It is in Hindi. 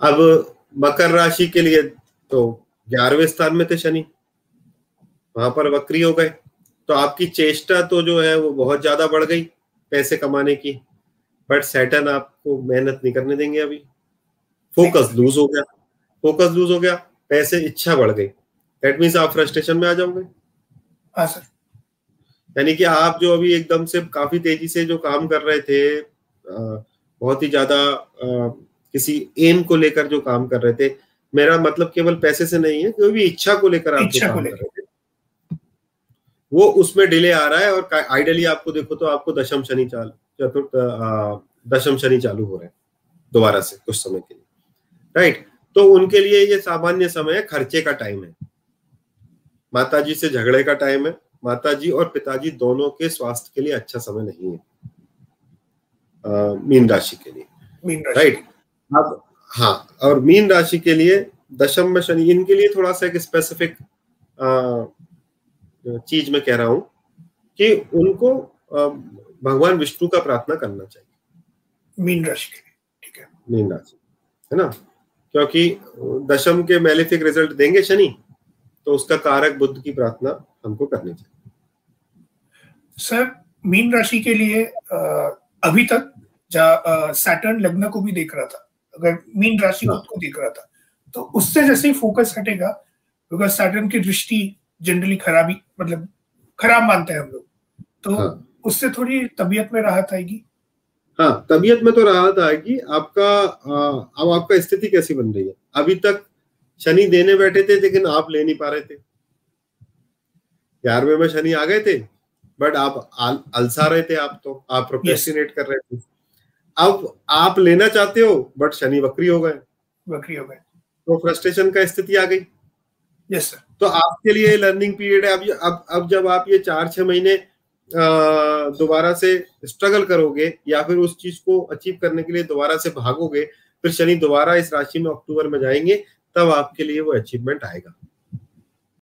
अब मकर राशि के लिए तो ग्यारहवें स्थान में थे शनि वहाँ पर वक्री हो गए। तो आपकी चेष्टा तो जो है वो बहुत ज़्यादा बढ़ गई पैसे कमाने की बट सैटन आपको मेहनत नहीं करने देंगे अभी। फोकस लूज हो गया फोकस लूज हो गया पैसे इच्छा बढ़ गई। दैट मीन्स आप फ्रस्ट्रेशन में आ जाओगे। हाँ सर यानी कि आप जो अभी एकदम से काफ़ी तेज़ी से जो काम कर रहे थे बहुत ही ज़्यादा किसी एम को लेकर जो काम कर रहे थे। मेरा मतलब केवल पैसे से नहीं है कोई भी इच्छा को लेकर आप जो काम कर रहे थे। वो उसमें डिले आ रहा है और आइडियली आपको देखो तो आपको दशम शनि चाल चतुर्थ दशम शनि चालू हो रहे हैं दोबारा से कुछ समय के लिए। राइट तो उनके लिए ये सामान्य समय है खर्चे का टाइम है। माताजी से झगड़े का टाइम है। माताजी और पिताजी दोनों के स्वास्थ्य के लिए अच्छा समय नहीं है। मीन राशि के लिए। राइट अब हाँ और मीन राशि के लिए दशम में शनि इनके लिए थोड़ा सा एक स्पेसिफिक चीज़ में कह रहा हूँ कि उनको भगवान विष्णु का प्रार्थना करना चाहिए। मीन राशि के लिए ठीक है। मीन राशि है ना? क्योंकि दशम के मेलिफिक रिज़ल्ट देंगे शनि तो उसका कारक बुद्ध की प्रार्थना हमको करनी चाहिए। सर मीन राशि के लिए अभी तक सैटर्न लग्न को भी देख रहा था। अगर मीन राशि हाँ. को देख रहा था तो उससे जैसे ही फोकस हटेगा बिकॉज़ सैटर्न की दृष्टि जनरली खराबी मतलब खराब मानते हैं हम लोग तो हाँ. उससे थोड़ी तबीयत में राहत आएगी। हाँ तबीयत में तो राहत आएगी। आपका अब आपका स्थिति कैसी बन रही है? अभी तक शनि देने बैठे थे लेकिन आप ले नहीं पा रहे थे। ग्यारहवें में शनि आ गए थे बट आप अलसा रहे थे आप तो। आप प्रोक्रेस्टिनेट कर रहे थे। अब आप लेना चाहते हो बट शनि वक्री हो गए। वक्री हो गए। तो फ्रस्ट्रेशन का स्थिति आ गई। यस सर तो आपके लिए लर्निंग पीरियड है। अब अब अब जब आप ये चार छह महीने दोबारा से स्ट्रगल करोगे या फिर उस चीज़ को अचीव करने के लिए दोबारा से भागोगे फिर शनि दोबारा इस राशि में अक्टूबर में जाएँगे तब आपके लिए वो अचीवमेंट आएगा।